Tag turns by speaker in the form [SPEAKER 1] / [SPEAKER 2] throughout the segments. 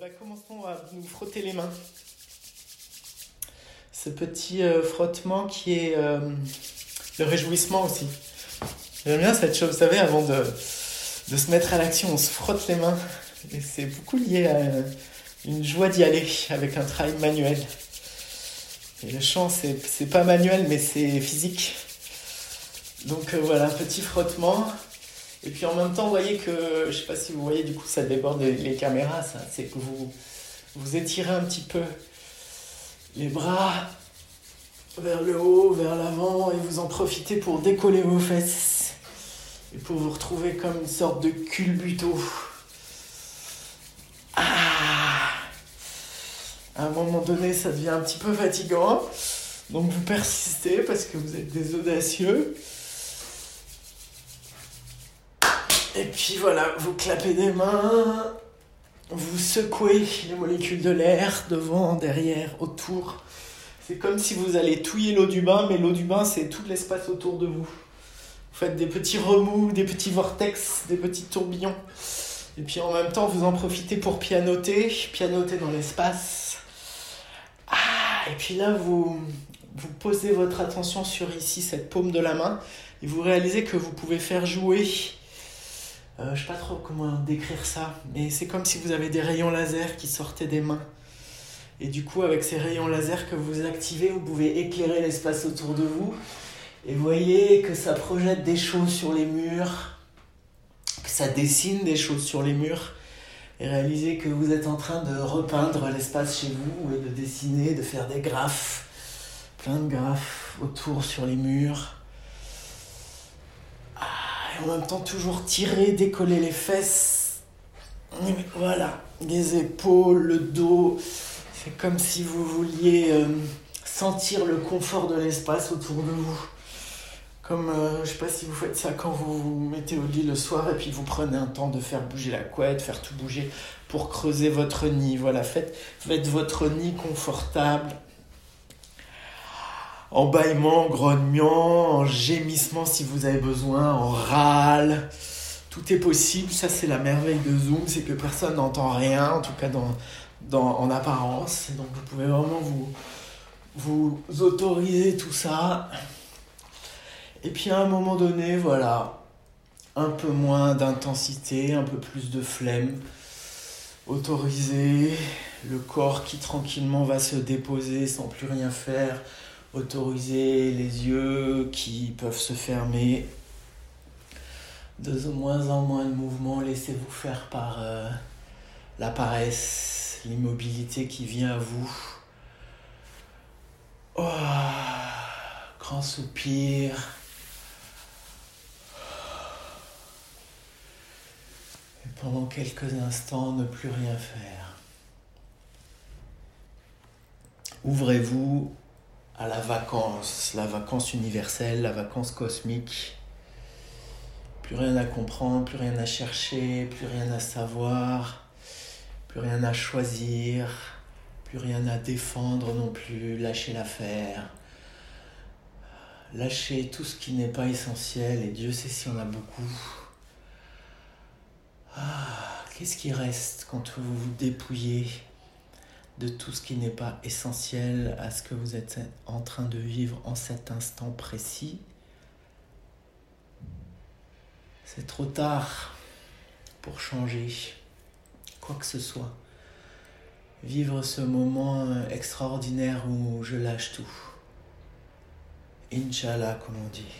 [SPEAKER 1] bah, commençons à nous frotter les mains. Ce petit euh, frottement qui est euh, le réjouissement aussi. J'aime bien cette chose, vous savez, avant de, de se mettre à l'action, on se frotte les mains. Et c'est beaucoup lié à une joie d'y aller avec un travail manuel. Et le chant, c'est pas manuel, mais c'est physique. Donc euh, voilà, petit frottement. Et puis en même temps, vous voyez que, je sais pas si vous voyez, du coup, ça déborde les caméras, ça. C'est que vous, vous étirez un petit peu les bras vers le haut, vers l'avant, et vous en profitez pour décoller vos fesses. Et pour vous retrouver comme une sorte de culbuto. Ah à un moment donné, ça devient un petit peu fatigant. Donc vous persistez parce que vous êtes des audacieux. Et puis voilà, vous clapez des mains, vous secouez les molécules de l'air devant, derrière, autour. C'est comme si vous allez touiller l'eau du bain, mais l'eau du bain, c'est tout l'espace autour de vous. Vous faites des petits remous, des petits vortex, des petits tourbillons. Et puis en même temps, vous en profitez pour pianoter, pianoter dans l'espace. Ah, et puis là, vous, vous posez votre attention sur ici, cette paume de la main, et vous réalisez que vous pouvez faire jouer euh, je sais pas trop comment décrire ça, mais c'est comme si vous avez des rayons laser qui sortaient des mains. Et du coup, avec ces rayons laser que vous activez, vous pouvez éclairer l'espace autour de vous. Et voyez que ça projette des choses sur les murs, que ça dessine des choses sur les murs. Et réalisez que vous êtes en train de repeindre l'espace chez vous et de dessiner, de faire des graphes, plein de graphes autour sur les murs en même temps toujours tirer, décoller les fesses. Voilà, les épaules, le dos. C'est comme si vous vouliez euh, sentir le confort de l'espace autour de vous. Comme, euh, je sais pas si vous faites ça quand vous vous mettez au lit le soir et puis vous prenez un temps de faire bouger la couette, faire tout bouger pour creuser votre nid. Voilà, faites, faites votre nid confortable en bâillement, en grognement, en gémissement si vous avez besoin, en râle. Tout est possible, ça c'est la merveille de Zoom, c'est que personne n'entend rien, en tout cas en apparence. Donc vous pouvez vraiment vous, vous autoriser tout ça. Et puis à un moment donné, voilà, un peu moins d'intensité, un peu plus de flemme. Autoriser le corps qui tranquillement va se déposer sans plus rien faire autoriser les yeux qui peuvent se fermer. De moins en moins de mouvements, laissez-vous faire par euh, la paresse, l'immobilité qui vient à vous. Oh, grand soupir. Et pendant quelques instants, ne plus rien faire. Ouvrez-vous à la vacance, la vacance universelle, la vacance cosmique. Plus rien à comprendre, plus rien à chercher, plus rien à savoir, plus rien à choisir, plus rien à défendre non plus, lâcher l'affaire. Lâcher tout ce qui n'est pas essentiel, et Dieu sait si on a beaucoup. Ah, qu'est-ce qui reste quand vous vous dépouillez? De tout ce qui n'est pas essentiel à ce que vous êtes en train de vivre en cet instant précis. C'est trop tard pour changer quoi que ce soit. Vivre ce moment extraordinaire où je lâche tout. Inch'Allah, comme on dit.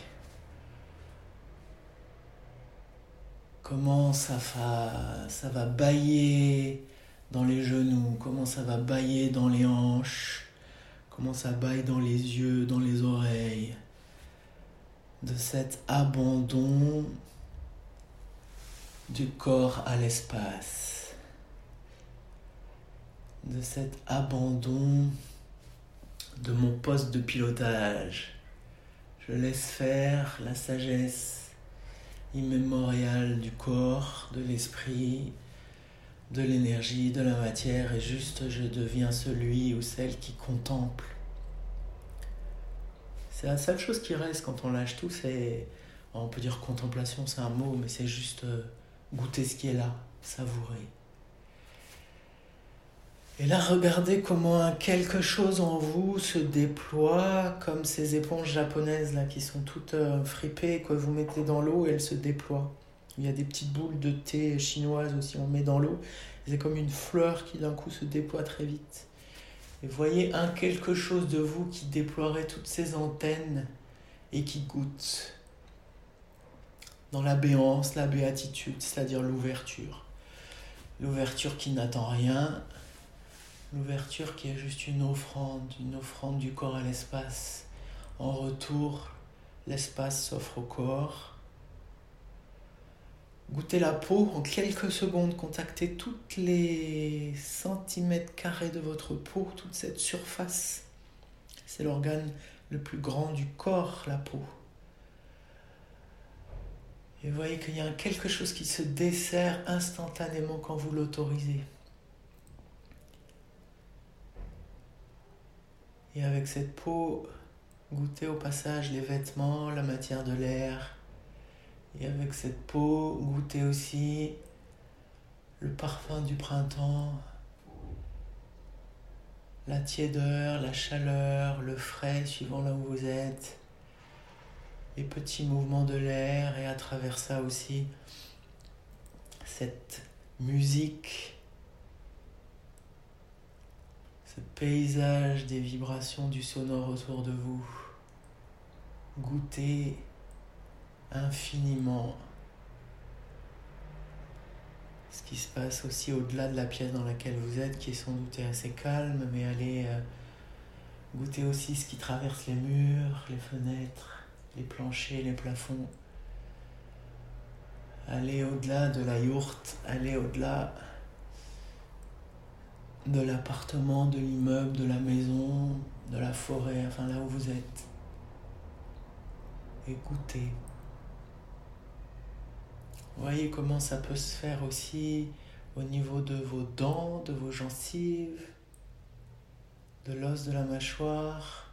[SPEAKER 1] Comment ça va, ça va bailler dans les genoux, comment ça va bailler dans les hanches, comment ça baille dans les yeux, dans les oreilles, de cet abandon du corps à l'espace, de cet abandon de mon poste de pilotage. Je laisse faire la sagesse immémoriale du corps, de l'esprit, de l'énergie, de la matière, et juste je deviens celui ou celle qui contemple. C'est la seule chose qui reste quand on lâche tout, c'est, on peut dire contemplation, c'est un mot, mais c'est juste euh, goûter ce qui est là, savourer. Et là, regardez comment quelque chose en vous se déploie, comme ces éponges japonaises là qui sont toutes euh, fripées, que vous mettez dans l'eau et elles se déploient. Il y a des petites boules de thé chinoises aussi, on met dans l'eau. C'est comme une fleur qui d'un coup se déploie très vite. Et voyez un quelque chose de vous qui déploierait toutes ses antennes et qui goûte dans la béance, la béatitude, c'est-à-dire l'ouverture. L'ouverture qui n'attend rien, L'ouverture qui est juste une offrande, une offrande du corps à l'espace. En retour, l'espace s'offre au corps. Goûtez la peau en quelques secondes, contactez tous les centimètres carrés de votre peau, toute cette surface. C'est l'organe le plus grand du corps, la peau. Et voyez qu'il y a quelque chose qui se dessert instantanément quand vous l'autorisez. Et avec cette peau, goûtez au passage les vêtements, la matière de l'air. Et avec cette peau, goûtez aussi le parfum du printemps, la tiédeur, la chaleur, le frais suivant là où vous êtes, les petits mouvements de l'air et à travers ça aussi cette musique ce paysage des vibrations du sonore autour de vous. Goûtez infiniment ce qui se passe aussi au-delà de la pièce dans laquelle vous êtes, qui est sans doute assez calme, mais allez euh, goûter aussi ce qui traverse les murs, les fenêtres, les planchers, les plafonds. Allez au-delà de la yourte, allez au-delà de l'appartement, de l'immeuble, de la maison, de la forêt, enfin là où vous êtes. Écoutez. Voyez comment ça peut se faire aussi au niveau de vos dents, de vos gencives, de l'os de la mâchoire.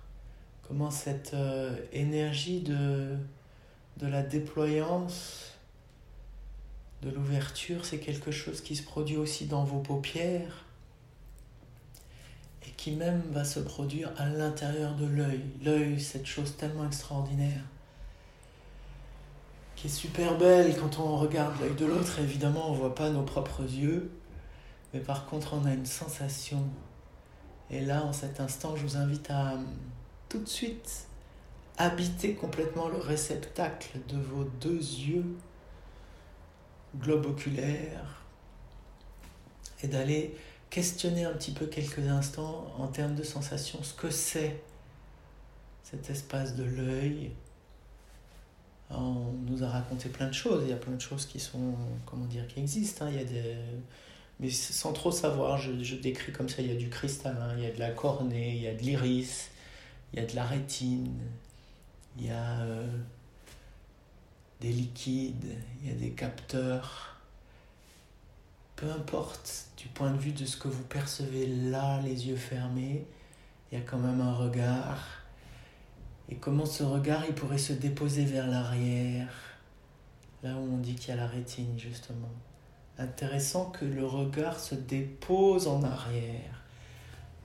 [SPEAKER 1] Comment cette euh, énergie de, de la déployance, de l'ouverture, c'est quelque chose qui se produit aussi dans vos paupières et qui même va se produire à l'intérieur de l'œil. L'œil, cette chose tellement extraordinaire, qui est super belle quand on regarde l'œil de l'autre. Évidemment, on ne voit pas nos propres yeux, mais par contre, on a une sensation. Et là, en cet instant, je vous invite à tout de suite habiter complètement le réceptacle de vos deux yeux, globe oculaire, et d'aller questionner un petit peu quelques instants en termes de sensation ce que c'est cet espace de l'œil. On nous a raconté plein de choses, il y a plein de choses qui sont, comment dire, qui existent. Hein. Il y a des... Mais sans trop savoir, je, je, décris comme ça, il y a du cristallin, il y a de la cornée, il y a de l'iris, il y a de la rétine, il y a euh, des liquides, il y a des capteurs peu importe du point de vue de ce que vous percevez là, les yeux fermés, il y a quand même un regard. Et comment ce regard, il pourrait se déposer vers l'arrière, là où on dit qu'il y a la rétine, justement. Intéressant que le regard se dépose en arrière.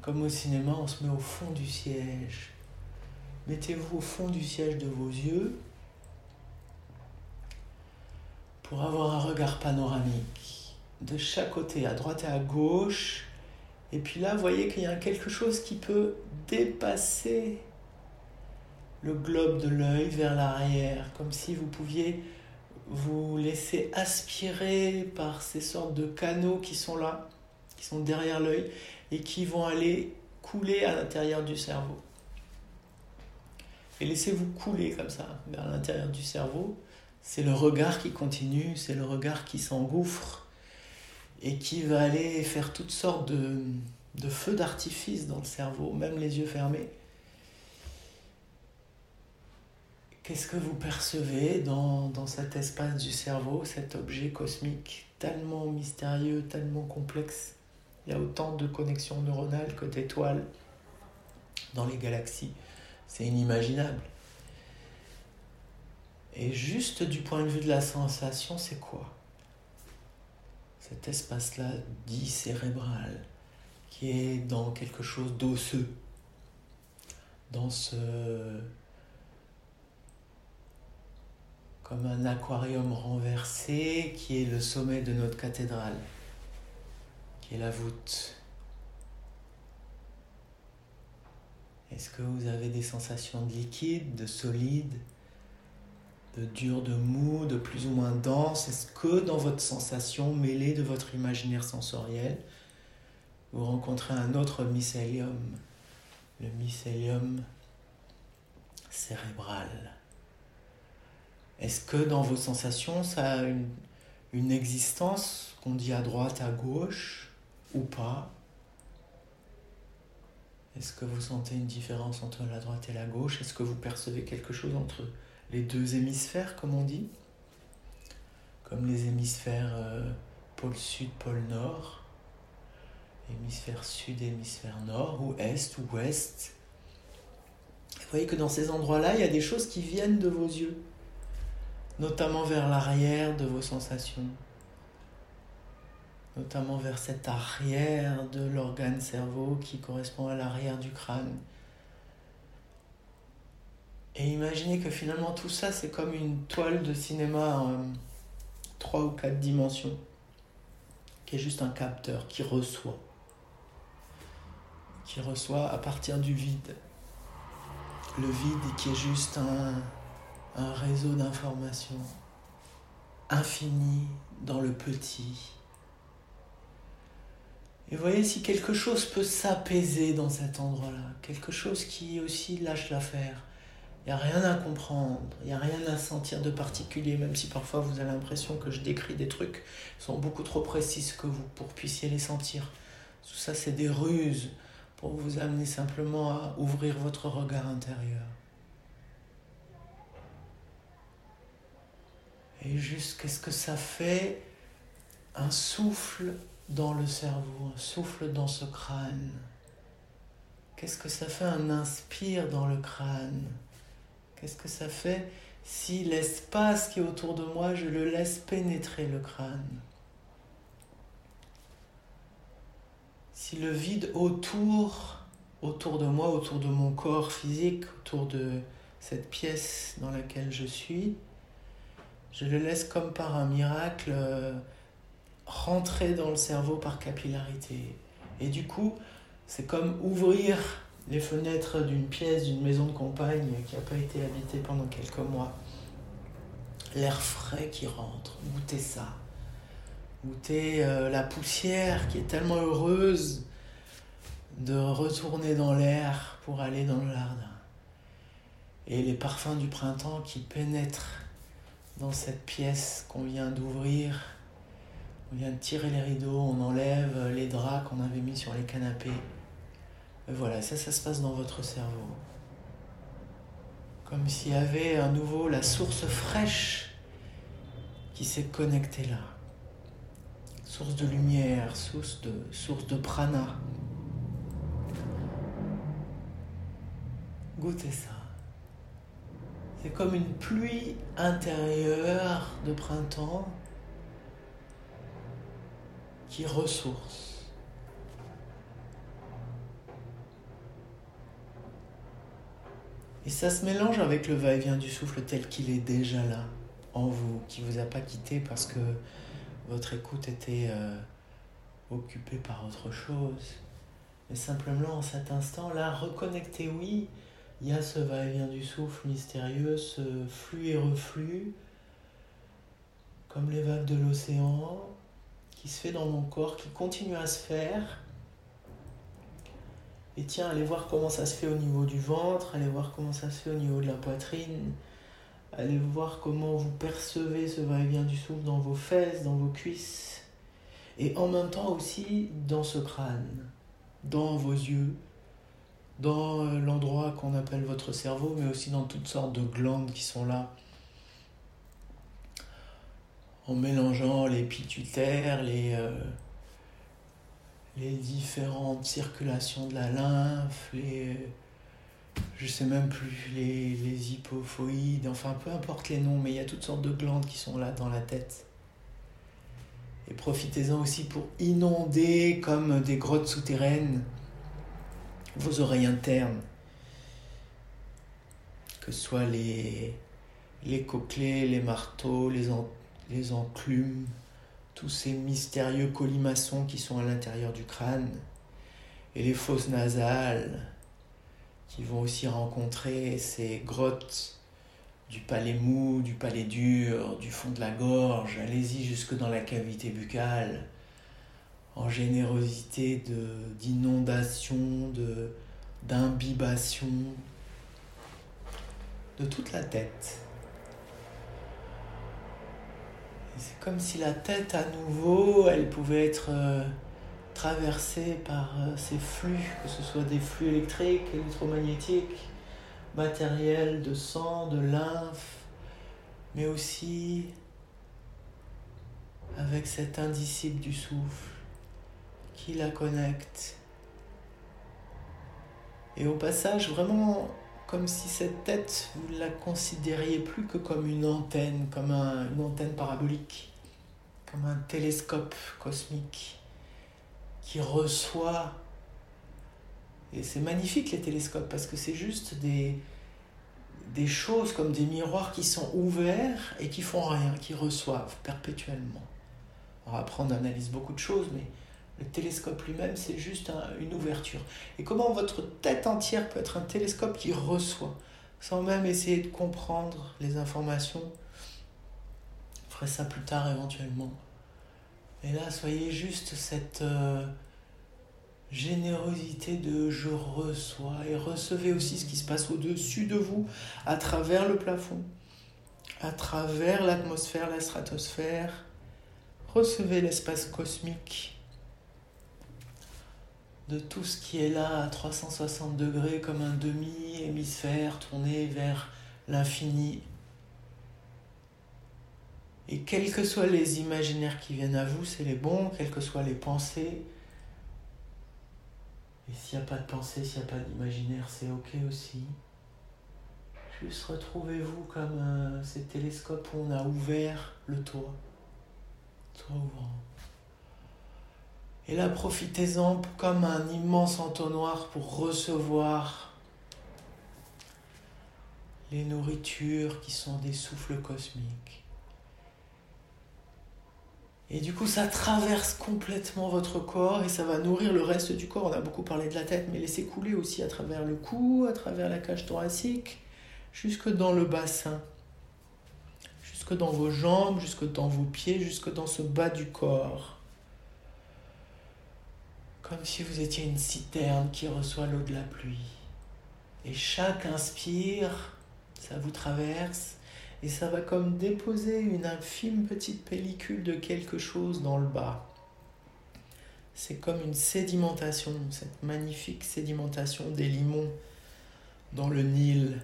[SPEAKER 1] Comme au cinéma, on se met au fond du siège. Mettez-vous au fond du siège de vos yeux pour avoir un regard panoramique de chaque côté, à droite et à gauche. Et puis là, voyez qu'il y a quelque chose qui peut dépasser le globe de l'œil vers l'arrière, comme si vous pouviez vous laisser aspirer par ces sortes de canaux qui sont là, qui sont derrière l'œil, et qui vont aller couler à l'intérieur du cerveau. Et laissez-vous couler comme ça vers l'intérieur du cerveau. C'est le regard qui continue, c'est le regard qui s'engouffre et qui va aller faire toutes sortes de, de feux d'artifice dans le cerveau, même les yeux fermés. Qu'est-ce que vous percevez dans, dans cet espace du cerveau, cet objet cosmique tellement mystérieux, tellement complexe? Il y a autant de connexions neuronales que d'étoiles dans les galaxies. C'est inimaginable. Et juste du point de vue de la sensation, c'est quoi? Cet espace-là dit cérébral qui est dans quelque chose d'osseux, dans ce... comme un aquarium renversé qui est le sommet de notre cathédrale, qui est la voûte. Est-ce que vous avez des sensations de liquide, de solide, de dur, de mou, de plus ou moins dense? Est-ce que dans votre sensation mêlée de votre imaginaire sensoriel, vous rencontrez un autre mycélium, le mycélium cérébral? Est-ce que dans vos sensations, ça a une, existence qu'on dit à droite, à gauche ou pas? Est-ce que vous sentez une différence entre la droite et la gauche? Est-ce que vous percevez quelque chose entre les deux hémisphères, comme on dit? Comme les hémisphères euh, pôle sud, pôle nord, hémisphère sud, hémisphère nord, ou est, ou ouest. Vous voyez que dans ces endroits-là, il y a des choses qui viennent de vos yeux, notamment vers l'arrière de vos sensations notamment vers cet arrière de l'organe cerveau qui correspond à l'arrière du crâne. Et imaginez que finalement tout ça, c'est comme une toile de cinéma en trois ou quatre dimensions, qui est juste un capteur qui reçoit, qui reçoit à partir du vide. Le vide qui est juste un, un réseau d'informations infini dans le petit et voyez si quelque chose peut s'apaiser dans cet endroit-là, quelque chose qui aussi lâche l'affaire. Il n'y a rien à comprendre, il n'y a rien à sentir de particulier, même si parfois vous avez l'impression que je décris des trucs qui sont beaucoup trop précises que vous pour puissiez les sentir. Tout ça, c'est des ruses pour vous amener simplement à ouvrir votre regard intérieur. Et juste qu'est-ce que ça fait un souffle dans le cerveau, un souffle dans ce crâne. Qu'est-ce que ça fait un inspire dans le crâne Qu'est-ce que ça fait si l'espace qui est autour de moi, je le laisse pénétrer le crâne Si le vide autour, autour de moi, autour de mon corps physique, autour de cette pièce dans laquelle je suis, je le laisse comme par un miracle euh, rentrer dans le cerveau par capillarité. Et du coup, c'est comme ouvrir les fenêtres d'une pièce, d'une maison de campagne qui n'a pas été habitée pendant quelques mois. L'air frais qui rentre, goûtez ça. Goûtez euh, la poussière qui est tellement heureuse de retourner dans l'air pour aller dans le jardin. Et les parfums du printemps qui pénètrent dans cette pièce qu'on vient d'ouvrir on vient de tirer les rideaux, on enlève les draps qu'on avait mis sur les canapés. Voilà, ça, ça se passe dans votre cerveau. Comme s'il y avait à nouveau la source fraîche qui s'est connectée là. Source de lumière, source de, source de prana. Goûtez ça. C'est comme une pluie intérieure de printemps qui ressource. Et ça se mélange avec le va-et-vient du souffle tel qu'il est déjà là, en vous, qui ne vous a pas quitté parce que votre écoute était euh, occupée par autre chose. Mais simplement en cet instant-là, reconnectez, oui, il y a ce va-et-vient du souffle mystérieux, ce flux et reflux, comme les vagues de l'océan, qui se fait dans mon corps, qui continue à se faire. Et tiens, allez voir comment ça se fait au niveau du ventre, allez voir comment ça se fait au niveau de la poitrine, allez voir comment vous percevez ce va-et-vient du souffle dans vos fesses, dans vos cuisses, et en même temps aussi dans ce crâne, dans vos yeux, dans l'endroit qu'on appelle votre cerveau, mais aussi dans toutes sortes de glandes qui sont là en mélangeant les pituitaires, les, euh, les différentes circulations de la lymphe, les, je sais même plus, les, les hypophoïdes, enfin peu importe les noms, mais il y a toutes sortes de glandes qui sont là dans la tête. Et profitez-en aussi pour inonder comme des grottes souterraines vos oreilles internes. Que ce soit les, les les marteaux, les, les enclumes, tous ces mystérieux colimaçons qui sont à l'intérieur du crâne, et les fosses nasales, qui vont aussi rencontrer ces grottes du palais mou, du palais dur, du fond de la gorge, allez-y jusque dans la cavité buccale, en générosité d'inondation, d'imbibation de toute la tête. c'est comme si la tête à nouveau, elle pouvait être euh, traversée par euh, ces flux, que ce soit des flux électriques, électromagnétiques, matériel de sang, de lymphe, mais aussi avec cet indicible du souffle qui la connecte. Et au passage, vraiment comme si cette tête, vous la considériez plus que comme une antenne, comme une antenne parabolique, comme un télescope cosmique qui reçoit et c'est magnifique les télescopes parce que c'est juste des, des choses comme des miroirs qui sont ouverts et qui font rien, qui reçoivent perpétuellement. On va apprendre analyse beaucoup de choses, mais le télescope lui-même, c'est juste une ouverture. Et comment votre tête entière peut être un télescope qui reçoit, sans même essayer de comprendre les informations. On ça plus tard éventuellement. Et là, soyez juste cette... Euh, générosité de je reçois et recevez aussi ce qui se passe au-dessus de vous à travers le plafond, à travers l'atmosphère, la stratosphère. Recevez l'espace cosmique de tout ce qui est là à 360 degrés comme un demi-hémisphère tourné vers l'infini. Et quels que soient les imaginaires qui viennent à vous, c'est les bons, quelles que soient les pensées, et s'il n'y a pas de pensée, s'il n'y a pas d'imaginaire, c'est ok aussi. Juste retrouvez-vous comme euh, ces télescopes où on a ouvert le toit. Toit ouvrant. Et là, profitez-en comme un immense entonnoir pour recevoir les nourritures qui sont des souffles cosmiques. Et du coup, ça traverse complètement votre corps et ça va nourrir le reste du corps. On a beaucoup parlé de la tête, mais laissez couler aussi à travers le cou, à travers la cage thoracique, jusque dans le bassin, jusque dans vos jambes, jusque dans vos pieds, jusque dans ce bas du corps. Comme si vous étiez une citerne qui reçoit l'eau de la pluie. Et chaque inspire, ça vous traverse et ça va comme déposer une infime petite pellicule de quelque chose dans le bas. C'est comme une sédimentation, cette magnifique sédimentation des limons dans le Nil.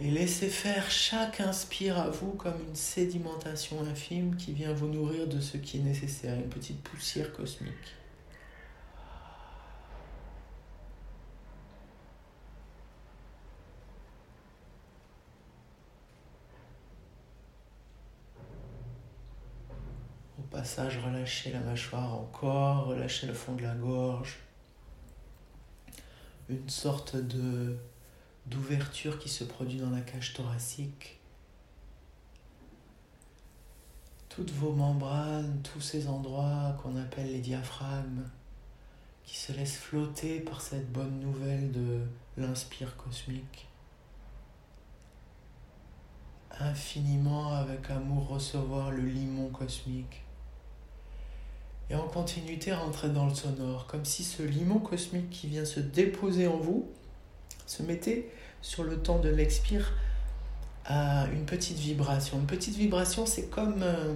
[SPEAKER 1] Et laissez faire chaque inspire à vous comme une sédimentation infime qui vient vous nourrir de ce qui est nécessaire, une petite poussière cosmique. passage, relâchez la mâchoire encore, relâchez le fond de la gorge. Une sorte de d'ouverture qui se produit dans la cage thoracique. Toutes vos membranes, tous ces endroits qu'on appelle les diaphragmes, qui se laissent flotter par cette bonne nouvelle de l'inspire cosmique. Infiniment avec amour recevoir le limon cosmique et en continuité rentrer dans le sonore, comme si ce limon cosmique qui vient se déposer en vous se mettait sur le temps de l'expire à une petite vibration. Une petite vibration, c'est comme, euh,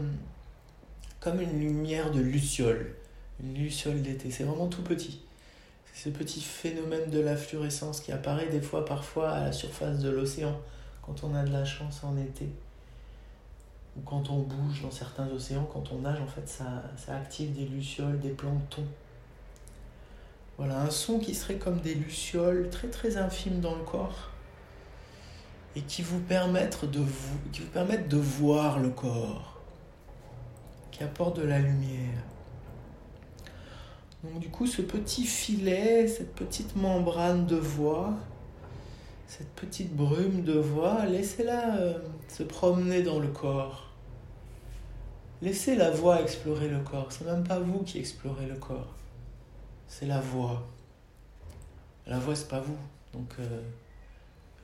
[SPEAKER 1] comme une lumière de luciole, une luciole d'été. C'est vraiment tout petit. C'est ce petit phénomène de la fluorescence qui apparaît des fois, parfois, à la surface de l'océan, quand on a de la chance en été ou quand on bouge dans certains océans, quand on nage, en fait, ça, ça active des lucioles, des planctons. Voilà, un son qui serait comme des lucioles très très infimes dans le corps et qui vous permettent de, voir le corps. qui apporte de la lumière. Donc du coup, ce petit filet, cette petite membrane de voix, cette petite brume de voix, laissez-la euh, se promener dans le corps. Laissez la voix explorer le corps. C'est même pas vous qui explorez le corps. C'est la voix. La voix, c'est pas vous. Donc, euh,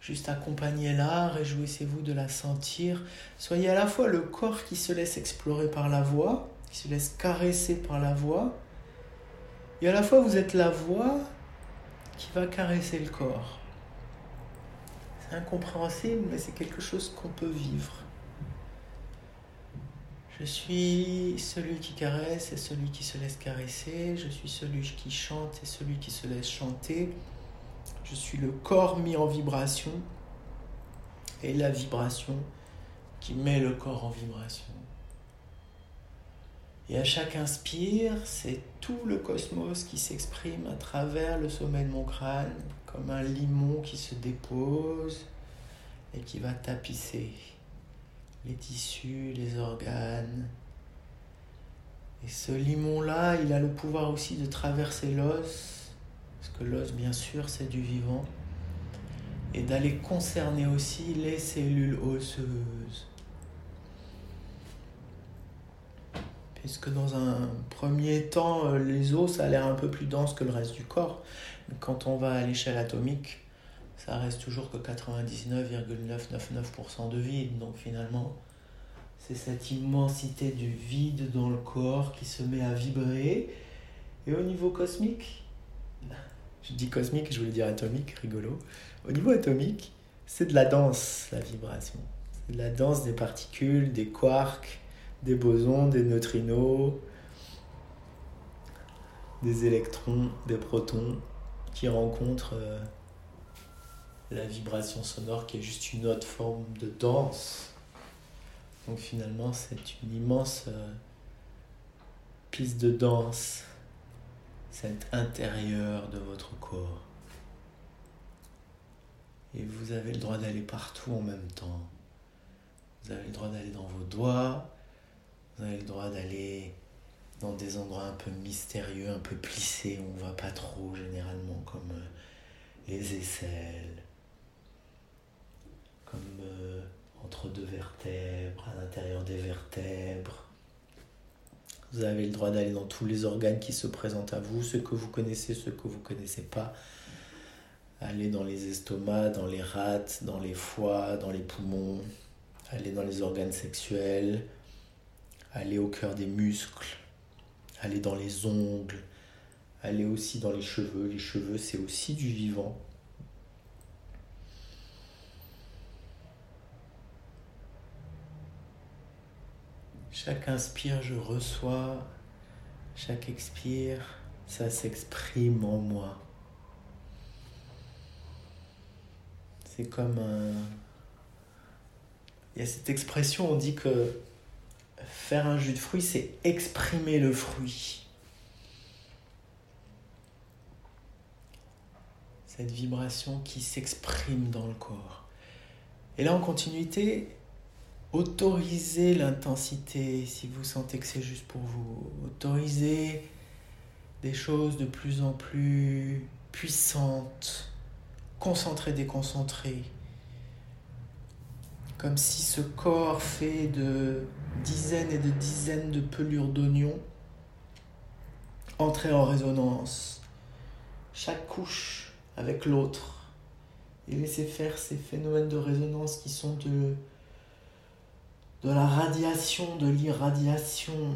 [SPEAKER 1] juste accompagnez-la, réjouissez-vous de la sentir. Soyez à la fois le corps qui se laisse explorer par la voix, qui se laisse caresser par la voix, et à la fois vous êtes la voix qui va caresser le corps. C'est incompréhensible, mais c'est quelque chose qu'on peut vivre. Je suis celui qui caresse et celui qui se laisse caresser. Je suis celui qui chante et celui qui se laisse chanter. Je suis le corps mis en vibration et la vibration qui met le corps en vibration. Et à chaque inspire, c'est tout le cosmos qui s'exprime à travers le sommet de mon crâne, comme un limon qui se dépose et qui va tapisser les tissus, les organes. Et ce limon-là, il a le pouvoir aussi de traverser l'os, parce que l'os, bien sûr, c'est du vivant, et d'aller concerner aussi les cellules osseuses. puisque dans un premier temps, euh, les os, ça a l'air un peu plus dense que le reste du corps. Mais quand on va à l'échelle atomique, ça reste toujours que 99,999% de vide. Donc finalement, c'est cette immensité du vide dans le corps qui se met à vibrer. Et au niveau cosmique, je dis cosmique, je voulais dire atomique, rigolo. Au niveau atomique, c'est de la danse, la vibration. C'est de la danse des particules, des quarks, des bosons, des neutrinos, des électrons, des protons qui rencontrent euh, la vibration sonore qui est juste une autre forme de danse. Donc finalement, c'est une immense euh, piste de danse, cet intérieur de votre corps. Et vous avez le droit d'aller partout en même temps. Vous avez le droit d'aller dans vos doigts, vous avez le droit d'aller dans des endroits un peu mystérieux, un peu plissés, où on ne va pas trop généralement, comme euh, les aisselles, comme euh, entre deux vertèbres, à l'intérieur des vertèbres. Vous avez le droit d'aller dans tous les organes qui se présentent à vous, ceux que vous connaissez, ceux que vous ne connaissez pas. Aller dans les estomacs, dans les rats, dans les foies, dans les poumons. Aller dans les organes sexuels, aller au cœur des muscles, aller dans les ongles, aller aussi dans les cheveux. Les cheveux, c'est aussi du vivant. Chaque inspire, je reçois. Chaque expire, ça s'exprime en moi. C'est comme un... Il y a cette expression, on dit que faire un jus de fruits, c'est exprimer le fruit. Cette vibration qui s'exprime dans le corps. Et là, en continuité, autorisez l'intensité si vous sentez que c'est juste pour vous. Autorisez des choses de plus en plus puissantes, concentrées, déconcentrées. Comme si ce corps fait de dizaines et de dizaines de pelures d'oignons entrer en résonance, chaque couche avec l'autre, et laisser faire ces phénomènes de résonance qui sont de, de la radiation, de l'irradiation.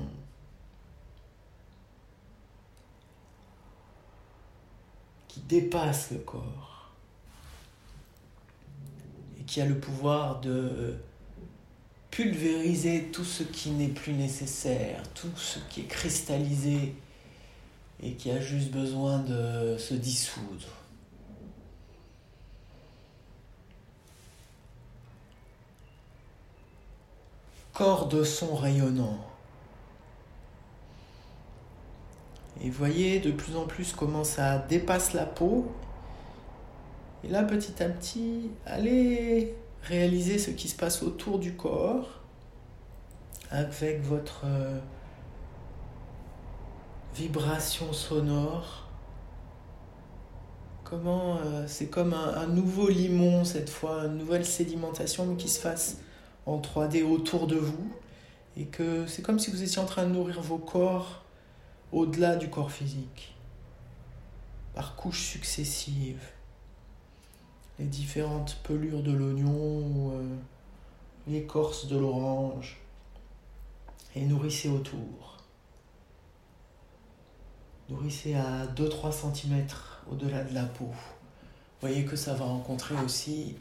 [SPEAKER 1] qui dépasse le corps et qui a le pouvoir de pulvériser tout ce qui n'est plus nécessaire, tout ce qui est cristallisé et qui a juste besoin de se dissoudre. Corps de son rayonnant. Et voyez de plus en plus comment ça dépasse la peau. Et là, petit à petit, allez réaliser ce qui se passe autour du corps avec votre euh, vibration sonore. Comment euh, c'est comme un, un, nouveau limon cette fois, une nouvelle sédimentation qui se fasse en 3D autour de vous et que c'est comme si vous étiez en train de nourrir vos corps au-delà du corps physique par couches successives. Les différentes pelures de l'oignon, euh, l'écorce de l'orange et nourrissez autour. Nourrissez à 2-3 cm au-delà de la peau. Voyez que ça va rencontrer aussi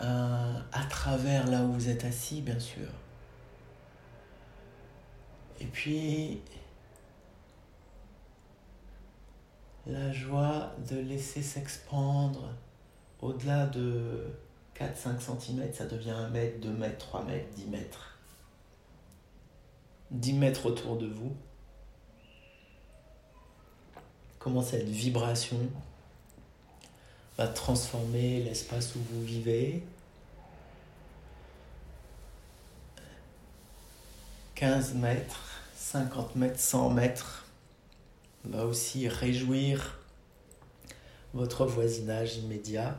[SPEAKER 1] un, à travers là où vous êtes assis, bien sûr. Et puis, la joie de laisser s'expandre au-delà de 4-5 cm, ça devient 1 mètre, 2 mètres, 3 mètres, 10 mètres. 10 mètres autour de vous. Comment cette vibration va transformer l'espace où vous vivez. 15 mètres, 50 mètres, 100 mètres va aussi réjouir votre voisinage immédiat,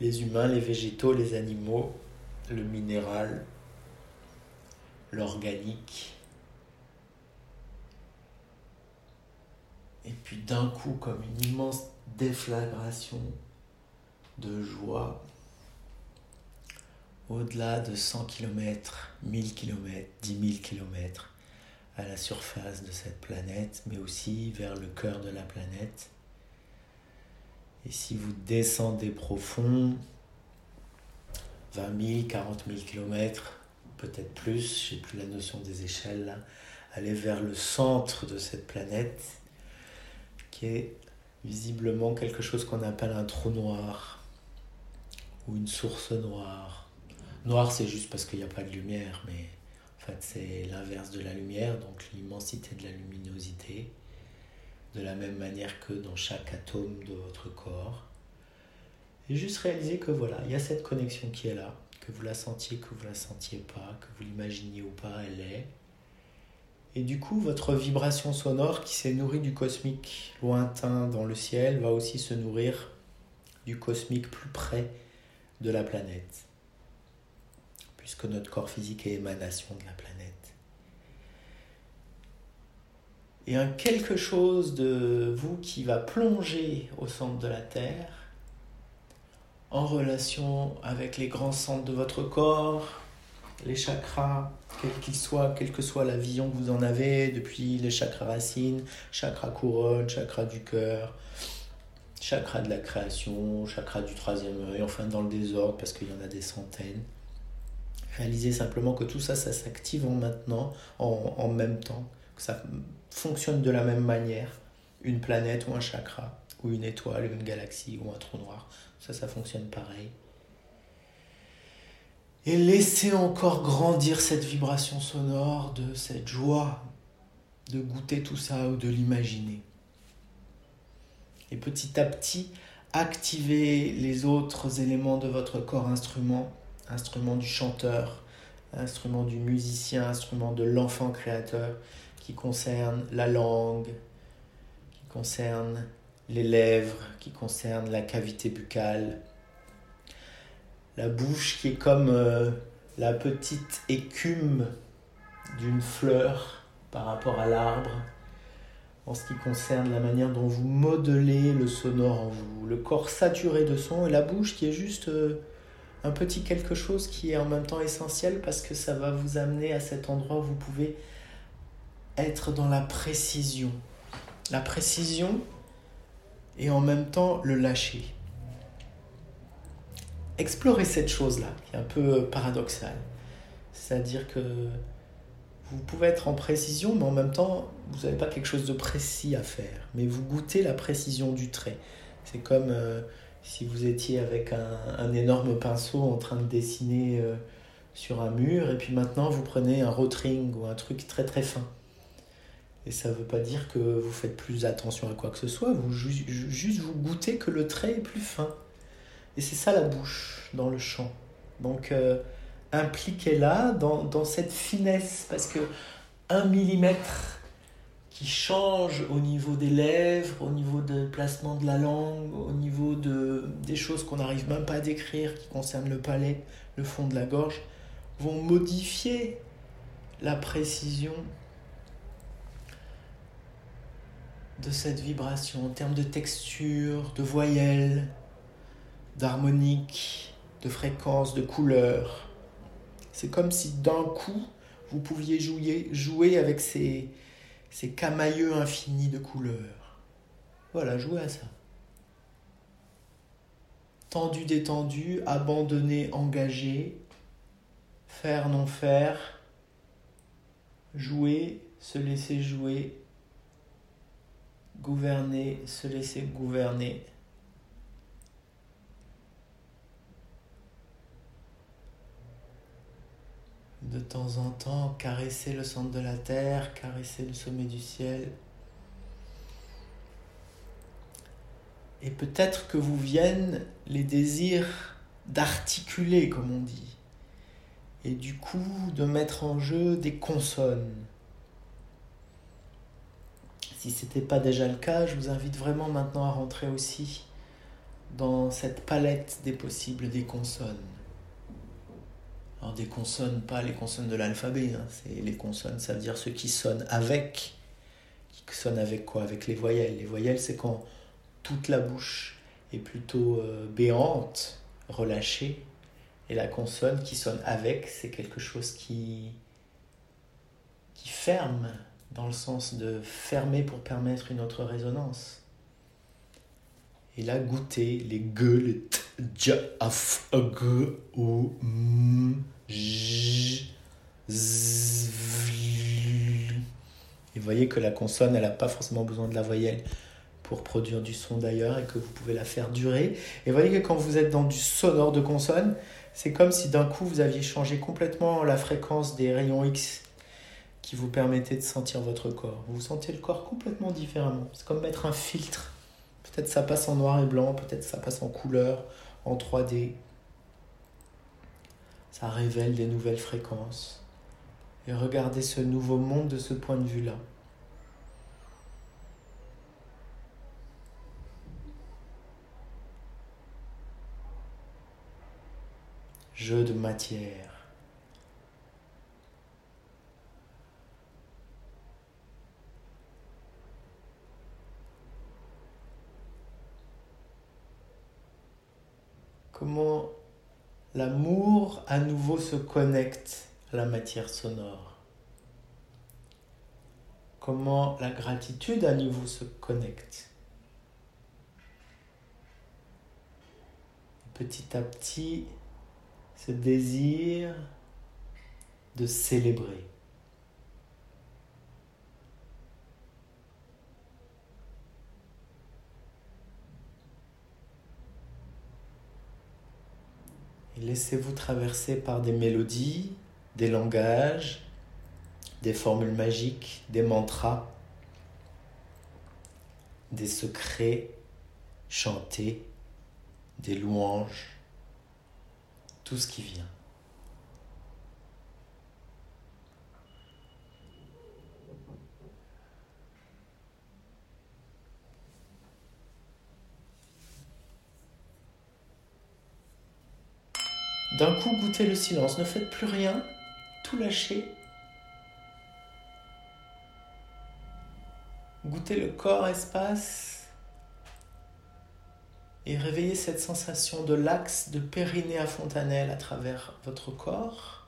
[SPEAKER 1] les humains, les végétaux, les animaux, le minéral, l'organique. Et puis d'un coup, comme une immense déflagration de joie, au-delà de 100 km, 1000 km, 10 000 km, à la surface de cette planète, mais aussi vers le cœur de la planète. Et si vous descendez profond, 20 000, 40 000 km, peut-être plus, je n'ai plus la notion des échelles là, aller vers le centre de cette planète, qui est visiblement quelque chose qu'on appelle un trou noir ou une source noire. Noir, c'est juste parce qu'il n'y a pas de lumière, mais en fait, c'est l'inverse de la lumière, donc l'immensité de la luminosité, de la même manière que dans chaque atome de votre corps. Et juste réaliser que voilà, il y a cette connexion qui est là, que vous la sentiez, que vous la sentiez pas, que vous l'imaginiez ou pas, elle est. Et du coup, votre vibration sonore qui s'est nourrie du cosmique lointain dans le ciel va aussi se nourrir du cosmique plus près de la planète, puisque notre corps physique est émanation de la planète. Et un quelque chose de vous qui va plonger au centre de la Terre, en relation avec les grands centres de votre corps, les chakras, quels qu'ils soient, quelle que soit la vision que vous en avez, depuis les chakras racines, chakra couronne, chakra du cœur, chakra de la création, chakra du troisième œil, enfin dans le désordre parce qu'il y en a des centaines. Réalisez simplement que tout ça, ça s'active en maintenant, en, en même temps, que ça fonctionne de la même manière, une planète ou un chakra, ou une étoile, une galaxie ou un trou noir, ça, ça fonctionne pareil. Et laissez encore grandir cette vibration sonore de cette joie de goûter tout ça ou de l'imaginer. Et petit à petit, activez les autres éléments de votre corps instrument, instrument du chanteur, instrument du musicien, instrument de l'enfant créateur, qui concerne la langue, qui concerne les lèvres, qui concerne la cavité buccale, la bouche qui est comme euh, la petite écume d'une fleur par rapport à l'arbre, en ce qui concerne la manière dont vous modelez le sonore en vous, le corps saturé de son et la bouche qui est juste euh, un petit quelque chose qui est en même temps essentiel parce que ça va vous amener à cet endroit où vous pouvez être dans la précision. La précision et en même temps le lâcher explorer cette chose-là, qui est un peu paradoxale. C'est-à-dire que vous pouvez être en précision, mais en même temps, vous n'avez pas quelque chose de précis à faire. Mais vous goûtez la précision du trait. C'est comme euh, si vous étiez avec un, énorme pinceau en train de dessiner euh, sur un mur, et puis maintenant vous prenez un rotring ou un truc très très fin. Et ça ne veut pas dire que vous faites plus attention à quoi que ce soit, vous juste vous goûtez que le trait est plus fin. Et c'est ça la bouche dans le chant. Donc euh, impliquez-la dans, dans, cette finesse, parce que un millimètre qui change au niveau des lèvres, au niveau du placement de la langue, au niveau de, des choses qu'on n'arrive même pas à décrire qui concernent le palais, le fond de la gorge, vont modifier la précision de cette vibration en termes de texture, de voyelles, d'harmonique, de fréquence, de couleur. C'est comme si d'un coup, vous pouviez jouer, avec ces, ces camailleux infinis de couleurs. Voilà, jouez à ça. Tendu, détendu, abandonné, engagé, faire, non faire, jouer, se laisser jouer, gouverner, se laisser gouverner. De temps en temps caresser le centre de la terre, caresser le sommet du ciel. Et peut-être que vous viennent les désirs d'articuler, comme on dit, et du coup de mettre en jeu des consonnes. Si ce n'était pas déjà le cas, je vous invite vraiment maintenant à rentrer aussi dans cette palette des possibles des consonnes. Alors des consonnes, pas les consonnes de l'alphabet, hein. c'est les consonnes, ça veut dire ceux qui sonnent avec. Qui sonnent avec quoi? Avec les voyelles. Les voyelles, c'est quand toute la bouche est plutôt euh, béante, relâchée. Et la consonne qui sonne avec, c'est quelque chose qui, qui ferme, dans le sens de fermer pour permettre une autre résonance. Et là, goûter les gueux, les g, m, j, z, Et vous voyez que la consonne, elle n'a pas forcément besoin de la voyelle pour produire du son d'ailleurs et que vous pouvez la faire durer. Et vous voyez que quand vous êtes dans du sonore de consonne, c'est comme si d'un coup vous aviez changé complètement la fréquence des rayons X qui vous permettaient de sentir votre corps. Vous sentez le corps complètement différemment. C'est comme mettre un filtre Peut-être ça passe en noir et blanc, peut-être ça passe en couleur, en 3D. Ça révèle des nouvelles fréquences. Et regardez ce nouveau monde de ce point de vue-là. Jeu de matière. Comment l'amour à nouveau se connecte à la matière sonore. Comment la gratitude à nouveau se connecte. Petit à petit, ce désir de célébrer. Laissez-vous traverser par des mélodies, des langages, des formules magiques, des mantras, des secrets chantés, des louanges, tout ce qui vient. D'un coup, goûtez le silence. Ne faites plus rien. Tout lâchez. Goûtez le corps, espace. Et réveillez cette sensation de l'axe de Périnée à Fontanelle à travers votre corps.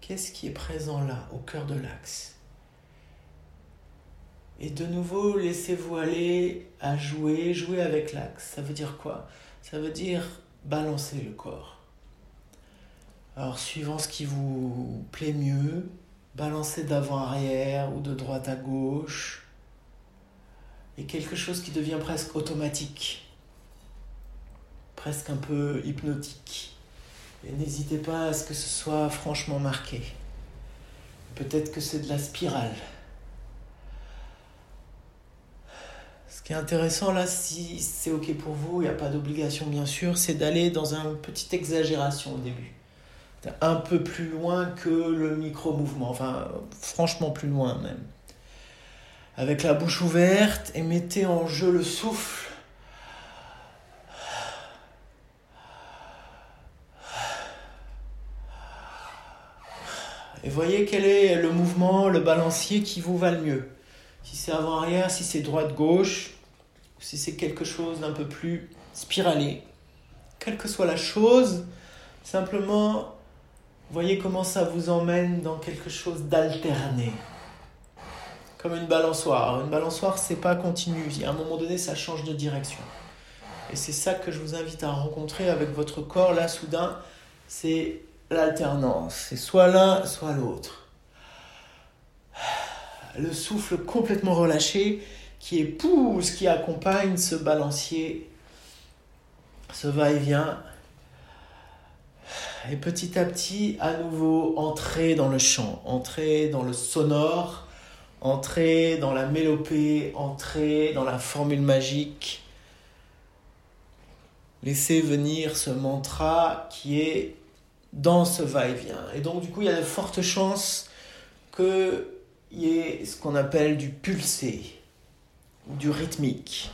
[SPEAKER 1] Qu'est-ce qui est présent là, au cœur de l'axe? Et de nouveau, laissez-vous aller à jouer, jouer avec l'axe. Ça veut dire quoi? Ça veut dire balancer le corps. Alors, suivant ce qui vous plaît mieux, balancez d'avant-arrière ou de droite à gauche. Et quelque chose qui devient presque automatique, presque un peu hypnotique. Et n'hésitez pas à ce que ce soit franchement marqué. Peut-être que c'est de la spirale. Ce qui est intéressant là, si c'est ok pour vous, il n'y a pas d'obligation bien sûr, c'est d'aller dans une petite exagération au début un peu plus loin que le micro-mouvement, enfin franchement plus loin même. avec la bouche ouverte et mettez en jeu le souffle. Et voyez quel est le mouvement, le balancier qui vous va le mieux. Si c'est avant-arrière, si c'est droite-gauche, si c'est quelque chose d'un peu plus spiralé. Quelle que soit la chose, simplement, voyez comment ça vous emmène dans quelque chose d'alterné. Comme une balançoire. Une balançoire, c'est pas continu. À un moment donné, ça change de direction. Et c'est ça que je vous invite à rencontrer avec votre corps. Là, soudain, c'est l'alternance. C'est soit l'un, soit l'autre. Le souffle complètement relâché qui épouse, qui accompagne ce balancier, ce va-et-vient. Et petit à petit, à nouveau, entrer dans le chant, entrer dans le sonore, entrer dans la mélopée, entrer dans la formule magique. Laissez venir ce mantra qui est dans ce va-et-vient. Et donc, du coup, il y a de fortes chances qu'il y ait ce qu'on appelle du pulsé, ou du rythmique,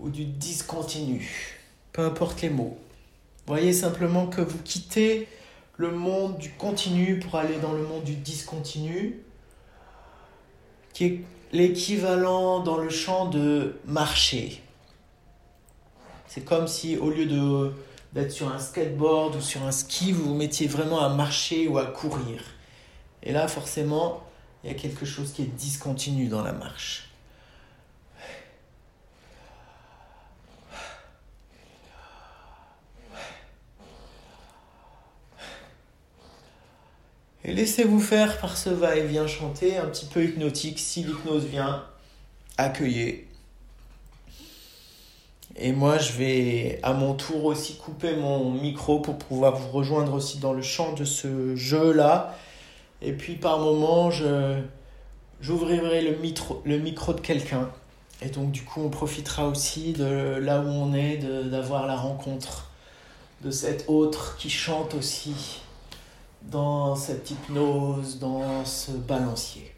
[SPEAKER 1] ou du discontinu, peu importe les mots. Voyez simplement que vous quittez le monde du continu pour aller dans le monde du discontinu, qui est l'équivalent dans le champ de marcher. C'est comme si au lieu d'être sur un skateboard ou sur un ski, vous vous mettiez vraiment à marcher ou à courir. Et là, forcément, il y a quelque chose qui est discontinu dans la marche. Et laissez-vous faire par ce va-et-vient chanter, un petit peu hypnotique. Si l'hypnose vient, accueillez. Et moi, je vais à mon tour aussi couper mon micro pour pouvoir vous rejoindre aussi dans le chant de ce jeu-là. Et puis par moment, je, j'ouvrirai le, micro, le micro de quelqu'un. Et donc du coup, on profitera aussi de là où on est, d'avoir la rencontre de cet autre qui chante aussi dans cette hypnose, dans ce balancier.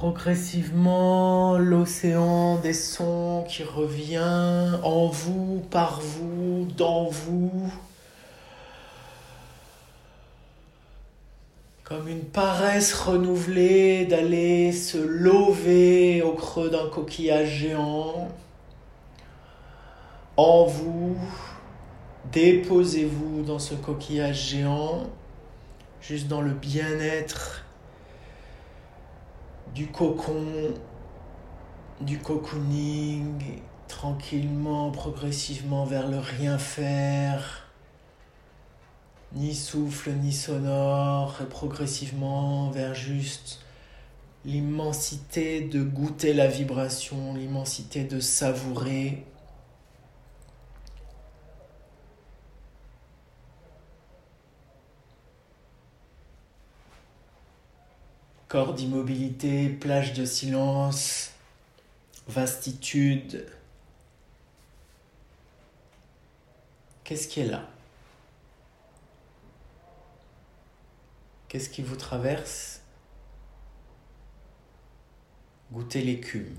[SPEAKER 1] Progressivement l'océan des sons qui revient en vous, par vous, dans vous. Comme une paresse renouvelée d'aller se lever au creux d'un coquillage géant. En vous, déposez-vous dans ce coquillage géant, juste dans le bien-être du cocon, du cocooning, tranquillement, progressivement vers le rien faire, ni souffle, ni sonore, et progressivement vers juste l'immensité de goûter la vibration, l'immensité de savourer corps d'immobilité, plage de silence, vastitude. Qu'est-ce qui est là? Qu'est-ce qui vous traverse? Goûtez l'écume.